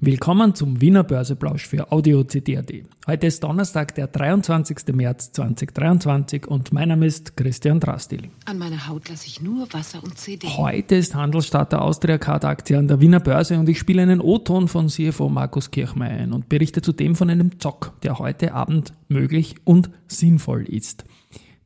Willkommen zum Wiener Börseplausch für Audio CD.at. Heute ist Donnerstag, der 23. März 2023 und mein Name ist Christian Drastil. An meiner Haut lasse ich nur Wasser und CD. Heute ist Handelsstart der Austria Card Aktie an der Wiener Börse und ich spiele einen O-Ton von CFO Markus Kirchmeier ein und berichte zudem von einem Zock, der heute Abend möglich und sinnvoll ist.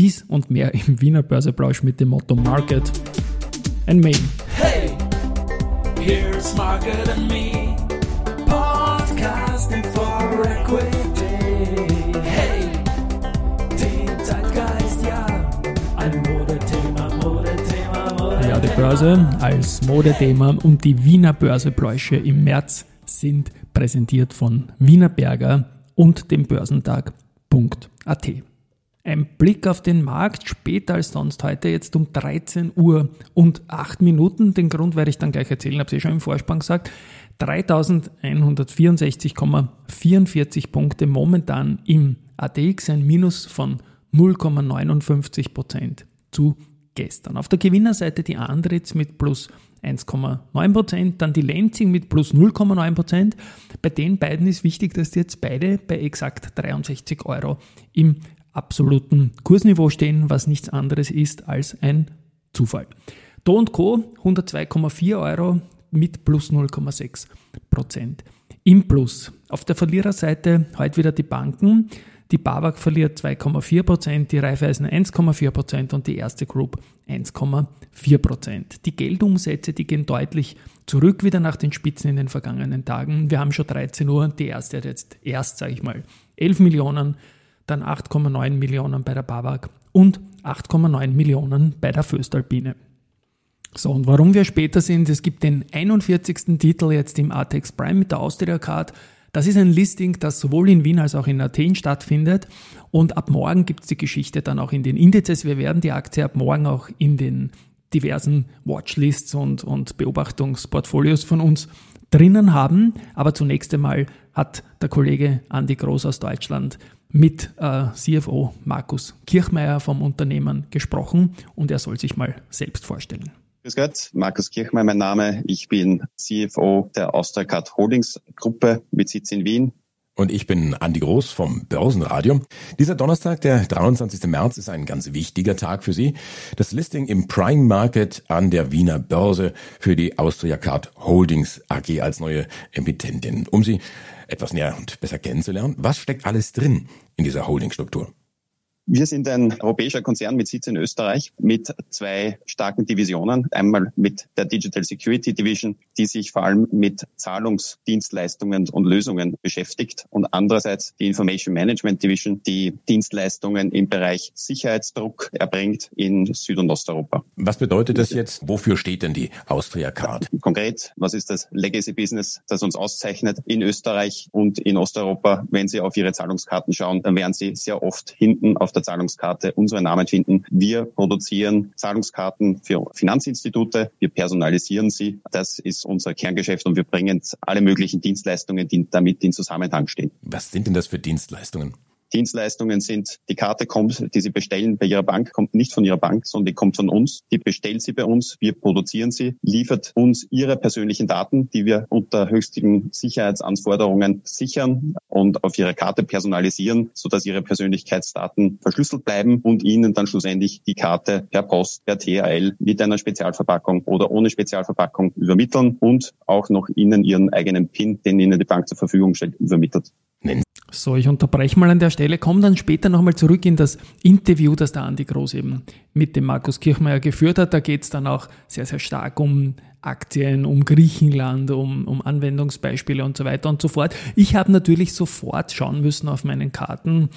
Dies und mehr im Wiener Börseplausch mit dem Motto Market and Me. Hey, here's Market and Me. Podcasting for Equity. Die ja, die Börse als Modethema und die Wiener Börsebräuche im März sind präsentiert von Wiener Berger und dem Börsentag.at. Ein Blick auf den Markt später als sonst heute, jetzt um 13 Uhr und 8 Minuten. Den Grund werde ich dann gleich erzählen, habe ich schon im Vorspann gesagt. 3164,44 Punkte momentan im ATX, ein Minus von 0,59 Prozent zu gestern. Auf der Gewinnerseite die Andritz mit plus 1,9 Prozent, dann die Lenzing mit plus 0,9 Prozent. Bei den beiden ist wichtig, dass die jetzt beide bei exakt 63 Euro im absoluten Kursniveau stehen, was nichts anderes ist als ein Zufall. Do Co. 102,4 Euro mit plus 0,6 Prozent. Im Plus. Auf der Verliererseite heute wieder die Banken. Die BAWAG verliert 2,4 Prozent, die Raiffeisen 1,4 Prozent und die erste Group 1,4 Prozent. Die Geldumsätze, die gehen deutlich zurück wieder nach den Spitzen in den vergangenen Tagen. Wir haben schon 13 Uhr, die erste hat jetzt erst, sage ich mal, 11 Millionen dann 8,9 Millionen bei der BAWAG und 8,9 Millionen bei der Föstalpine. So, und warum wir später sind, es gibt den 41. Titel jetzt im Artex Prime mit der Austria Card. Das ist ein Listing, das sowohl in Wien als auch in Athen stattfindet. Und ab morgen gibt es die Geschichte dann auch in den Indizes. Wir werden die Aktie ab morgen auch in den diversen Watchlists und, und Beobachtungsportfolios von uns drinnen haben. Aber zunächst einmal hat der Kollege Andi Groß aus Deutschland mit äh, CFO Markus Kirchmeier vom Unternehmen gesprochen und er soll sich mal selbst vorstellen. Grüß Gott, Markus Kirchmeier mein Name. Ich bin CFO der Austercard Holdings Gruppe mit Sitz in Wien. Und ich bin Andi Groß vom Börsenradio. Dieser Donnerstag, der 23. März, ist ein ganz wichtiger Tag für Sie. Das Listing im Prime Market an der Wiener Börse für die Austria Card Holdings AG als neue Emittentin. Um Sie etwas näher und besser kennenzulernen, was steckt alles drin in dieser Holdingstruktur? Wir sind ein europäischer Konzern mit Sitz in Österreich mit zwei starken Divisionen. Einmal mit der Digital Security Division, die sich vor allem mit Zahlungsdienstleistungen und Lösungen beschäftigt und andererseits die Information Management Division, die Dienstleistungen im Bereich Sicherheitsdruck erbringt in Süd- und Osteuropa. Was bedeutet das jetzt? Wofür steht denn die Austria Card? Konkret, was ist das Legacy Business, das uns auszeichnet in Österreich und in Osteuropa? Wenn Sie auf Ihre Zahlungskarten schauen, dann werden Sie sehr oft hinten auf der Zahlungskarte unseren Namen finden. Wir produzieren Zahlungskarten für Finanzinstitute, wir personalisieren sie. Das ist unser Kerngeschäft und wir bringen alle möglichen Dienstleistungen, die damit in Zusammenhang stehen. Was sind denn das für Dienstleistungen? Dienstleistungen sind, die Karte kommt, die Sie bestellen bei Ihrer Bank, kommt nicht von Ihrer Bank, sondern die kommt von uns. Die bestellt sie bei uns, wir produzieren sie, liefert uns Ihre persönlichen Daten, die wir unter höchsten Sicherheitsanforderungen sichern und auf Ihre Karte personalisieren, sodass Ihre Persönlichkeitsdaten verschlüsselt bleiben und Ihnen dann schlussendlich die Karte per Post, per THL mit einer Spezialverpackung oder ohne Spezialverpackung übermitteln und auch noch Ihnen Ihren eigenen PIN, den Ihnen die Bank zur Verfügung stellt, übermittelt. So, ich unterbreche mal an der Stelle, komme dann später nochmal zurück in das Interview, das der Andi Groß eben mit dem Markus Kirchmeier geführt hat. Da geht es dann auch sehr, sehr stark um Aktien, um Griechenland, um, um Anwendungsbeispiele und so weiter und so fort. Ich habe natürlich sofort schauen müssen auf meinen Karten,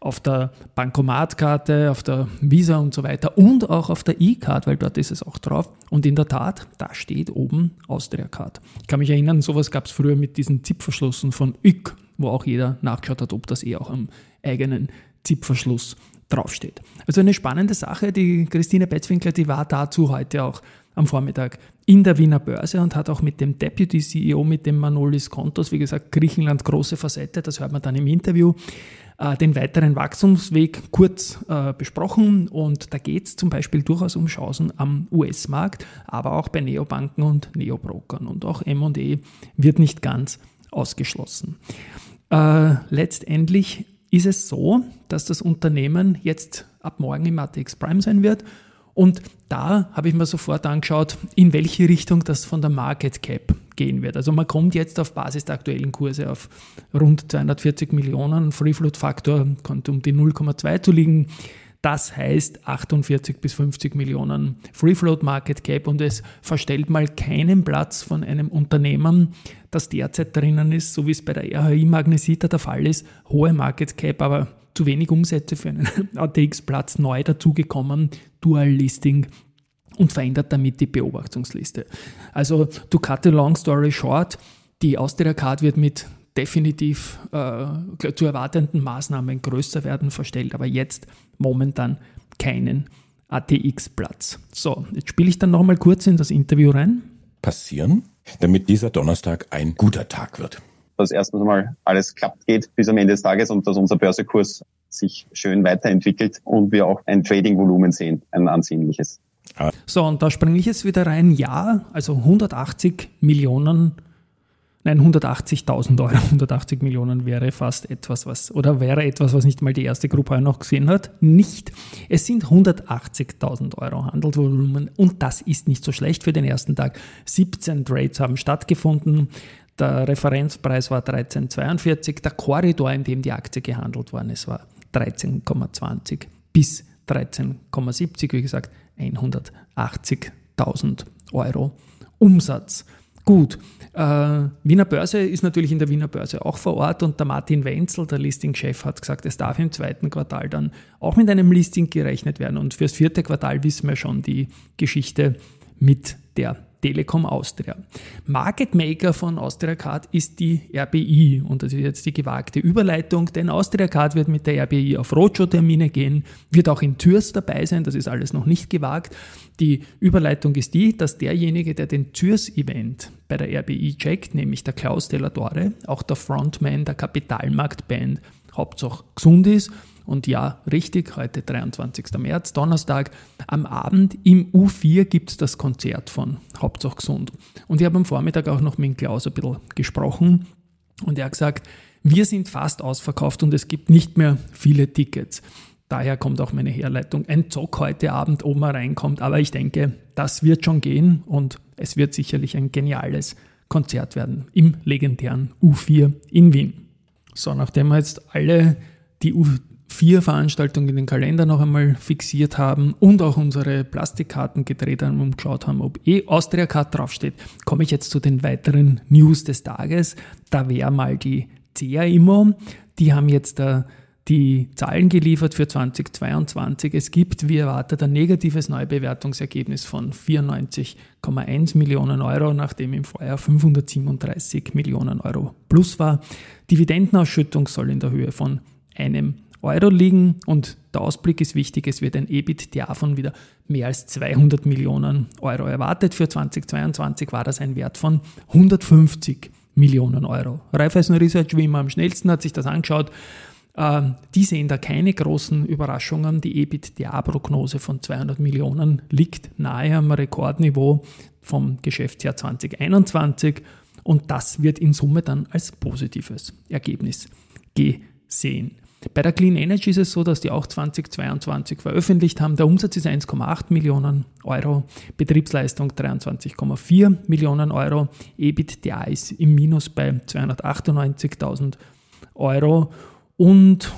auf der Bankomatkarte, auf der Visa und so weiter und auch auf der E-Card, weil dort ist es auch drauf. Und in der Tat, da steht oben Austria Card. Ich kann mich erinnern, sowas gab es früher mit diesen Zipverschlüssen von ÜK wo auch jeder nachgeschaut hat, ob das eh auch am eigenen Zipverschluss draufsteht. Also eine spannende Sache. Die Christine Betzwinkler, die war dazu heute auch am Vormittag in der Wiener Börse und hat auch mit dem Deputy CEO, mit dem Manolis Kontos, wie gesagt, Griechenland große Facette, das hört man dann im Interview, äh, den weiteren Wachstumsweg kurz äh, besprochen. Und da geht es zum Beispiel durchaus um Chancen am US-Markt, aber auch bei Neobanken und Neobrokern. Und auch ME wird nicht ganz ausgeschlossen. Äh, letztendlich ist es so, dass das Unternehmen jetzt ab morgen im ATX Prime sein wird und da habe ich mir sofort angeschaut, in welche Richtung das von der Market Cap gehen wird. Also man kommt jetzt auf Basis der aktuellen Kurse auf rund 240 Millionen. Free Float Faktor kommt um die 0,2 zu liegen. Das heißt 48 bis 50 Millionen Free Float Market Cap und es verstellt mal keinen Platz von einem Unternehmen, das derzeit drinnen ist, so wie es bei der RHI Magnesita der Fall ist, hohe Market Cap, aber zu wenig Umsätze für einen ATX-Platz neu dazugekommen, Dual-Listing und verändert damit die Beobachtungsliste. Also to cut a long story short, die Austria Card wird mit definitiv äh, zu erwartenden Maßnahmen größer werden verstellt, aber jetzt momentan keinen ATX-Platz. So, jetzt spiele ich dann nochmal kurz in das Interview rein. Passieren, damit dieser Donnerstag ein guter Tag wird dass erstens mal alles klappt geht bis am Ende des Tages und dass unser Börsekurs sich schön weiterentwickelt und wir auch ein Trading-Volumen sehen, ein ansehnliches. So, und da springe ich jetzt wieder rein. Ja, also 180 Millionen, nein, 180.000 Euro, 180 Millionen wäre fast etwas, was, oder wäre etwas, was nicht mal die erste Gruppe noch gesehen hat. Nicht. Es sind 180.000 Euro Handelsvolumen und das ist nicht so schlecht für den ersten Tag. 17 Trades haben stattgefunden. Der Referenzpreis war 13,42. Der Korridor, in dem die Aktie gehandelt worden ist, war 13,20 bis 13,70. Wie gesagt, 180.000 Euro Umsatz. Gut, äh, Wiener Börse ist natürlich in der Wiener Börse auch vor Ort und der Martin Wenzel, der Listing-Chef, hat gesagt, es darf im zweiten Quartal dann auch mit einem Listing gerechnet werden. Und fürs vierte Quartal wissen wir schon die Geschichte mit der Telekom Austria. Market Maker von Austria Card ist die RBI und das ist jetzt die gewagte Überleitung, denn Austria Card wird mit der RBI auf Roadshow-Termine gehen, wird auch in Türs dabei sein, das ist alles noch nicht gewagt. Die Überleitung ist die, dass derjenige, der den Türs-Event bei der RBI checkt, nämlich der Klaus Delatore, auch der Frontman der Kapitalmarktband Hauptsache gesund ist und ja, richtig, heute 23. März, Donnerstag, am Abend im U4 gibt es das Konzert von Hauptsache gesund. Und ich habe am Vormittag auch noch mit Klaus ein bisschen gesprochen und er hat gesagt, wir sind fast ausverkauft und es gibt nicht mehr viele Tickets. Daher kommt auch meine Herleitung. Ein Zock heute Abend oben reinkommt, aber ich denke, das wird schon gehen und es wird sicherlich ein geniales Konzert werden im legendären U4 in Wien. So, nachdem wir jetzt alle die U vier Veranstaltungen in den Kalender noch einmal fixiert haben und auch unsere Plastikkarten gedreht haben und geschaut haben, ob eh Austria Card draufsteht, komme ich jetzt zu den weiteren News des Tages. Da wäre mal die CA Immo. Die haben jetzt äh, die Zahlen geliefert für 2022. Es gibt, wie erwartet, ein negatives Neubewertungsergebnis von 94,1 Millionen Euro, nachdem im Vorjahr 537 Millionen Euro plus war. Dividendenausschüttung soll in der Höhe von einem Euro liegen und der Ausblick ist wichtig, es wird ein EBITDA von wieder mehr als 200 Millionen Euro erwartet. Für 2022 war das ein Wert von 150 Millionen Euro. Raiffeisen Research, wie immer am schnellsten, hat sich das angeschaut. Ähm, die sehen da keine großen Überraschungen. Die EBITDA-Prognose von 200 Millionen liegt nahe am Rekordniveau vom Geschäftsjahr 2021 und das wird in Summe dann als positives Ergebnis gesehen. Bei der Clean Energy ist es so, dass die auch 2022 veröffentlicht haben. Der Umsatz ist 1,8 Millionen Euro, Betriebsleistung 23,4 Millionen Euro, EBITDA ist im Minus bei 298.000 Euro und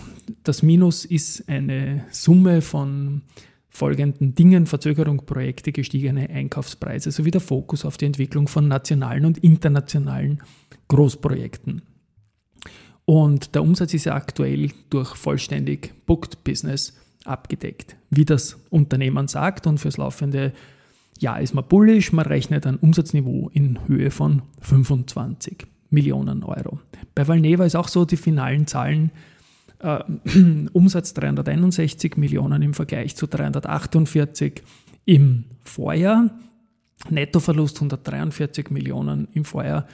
das Minus ist eine Summe von folgenden Dingen, Verzögerung, Projekte, gestiegene Einkaufspreise sowie der Fokus auf die Entwicklung von nationalen und internationalen Großprojekten. Und der Umsatz ist ja aktuell durch vollständig Booked Business abgedeckt, wie das Unternehmen sagt. Und fürs laufende Jahr ist man bullish, man rechnet ein Umsatzniveau in Höhe von 25 Millionen Euro. Bei Valneva ist auch so, die finalen Zahlen äh, Umsatz 361 Millionen im Vergleich zu 348 im Vorjahr. Nettoverlust 143 Millionen, im Vorjahr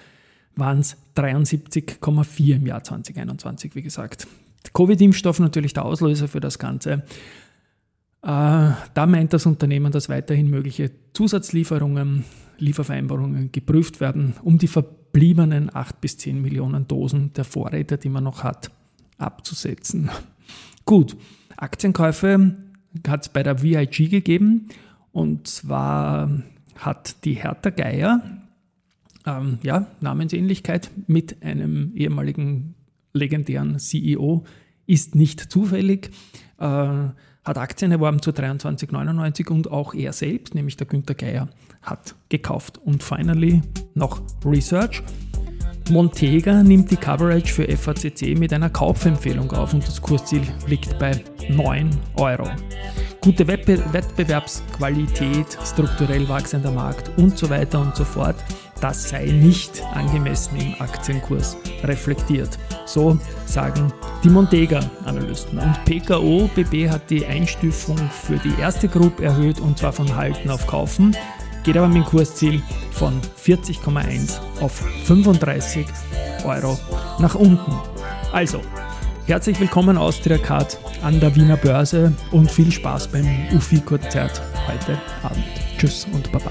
waren es 73,4 im Jahr 2021, wie gesagt. Covid-Impfstoff natürlich der Auslöser für das Ganze. Äh, da meint das Unternehmen, dass weiterhin mögliche Zusatzlieferungen, Liefervereinbarungen geprüft werden, um die verbliebenen 8 bis 10 Millionen Dosen der Vorräte, die man noch hat, abzusetzen. Gut, Aktienkäufe hat es bei der VIG gegeben und zwar hat die Hertha Geier, ähm, ja, Namensähnlichkeit mit einem ehemaligen legendären CEO, ist nicht zufällig. Äh, hat Aktien erworben zu 23,99 und auch er selbst, nämlich der Günther Geier, hat gekauft. Und finally noch Research. Montega nimmt die Coverage für FACC mit einer Kaufempfehlung auf und das Kursziel liegt bei 9 Euro. Gute Wettbewerbsqualität, strukturell wachsender Markt und so weiter und so fort das sei nicht angemessen im Aktienkurs reflektiert. So sagen die Montega-Analysten. Und PKO BB hat die Einstufung für die erste Gruppe erhöht und zwar von Halten auf Kaufen, geht aber mit dem Kursziel von 40,1 auf 35 Euro nach unten. Also, herzlich willkommen Austria Card an der Wiener Börse und viel Spaß beim UFI-Konzert heute Abend. Tschüss und Baba.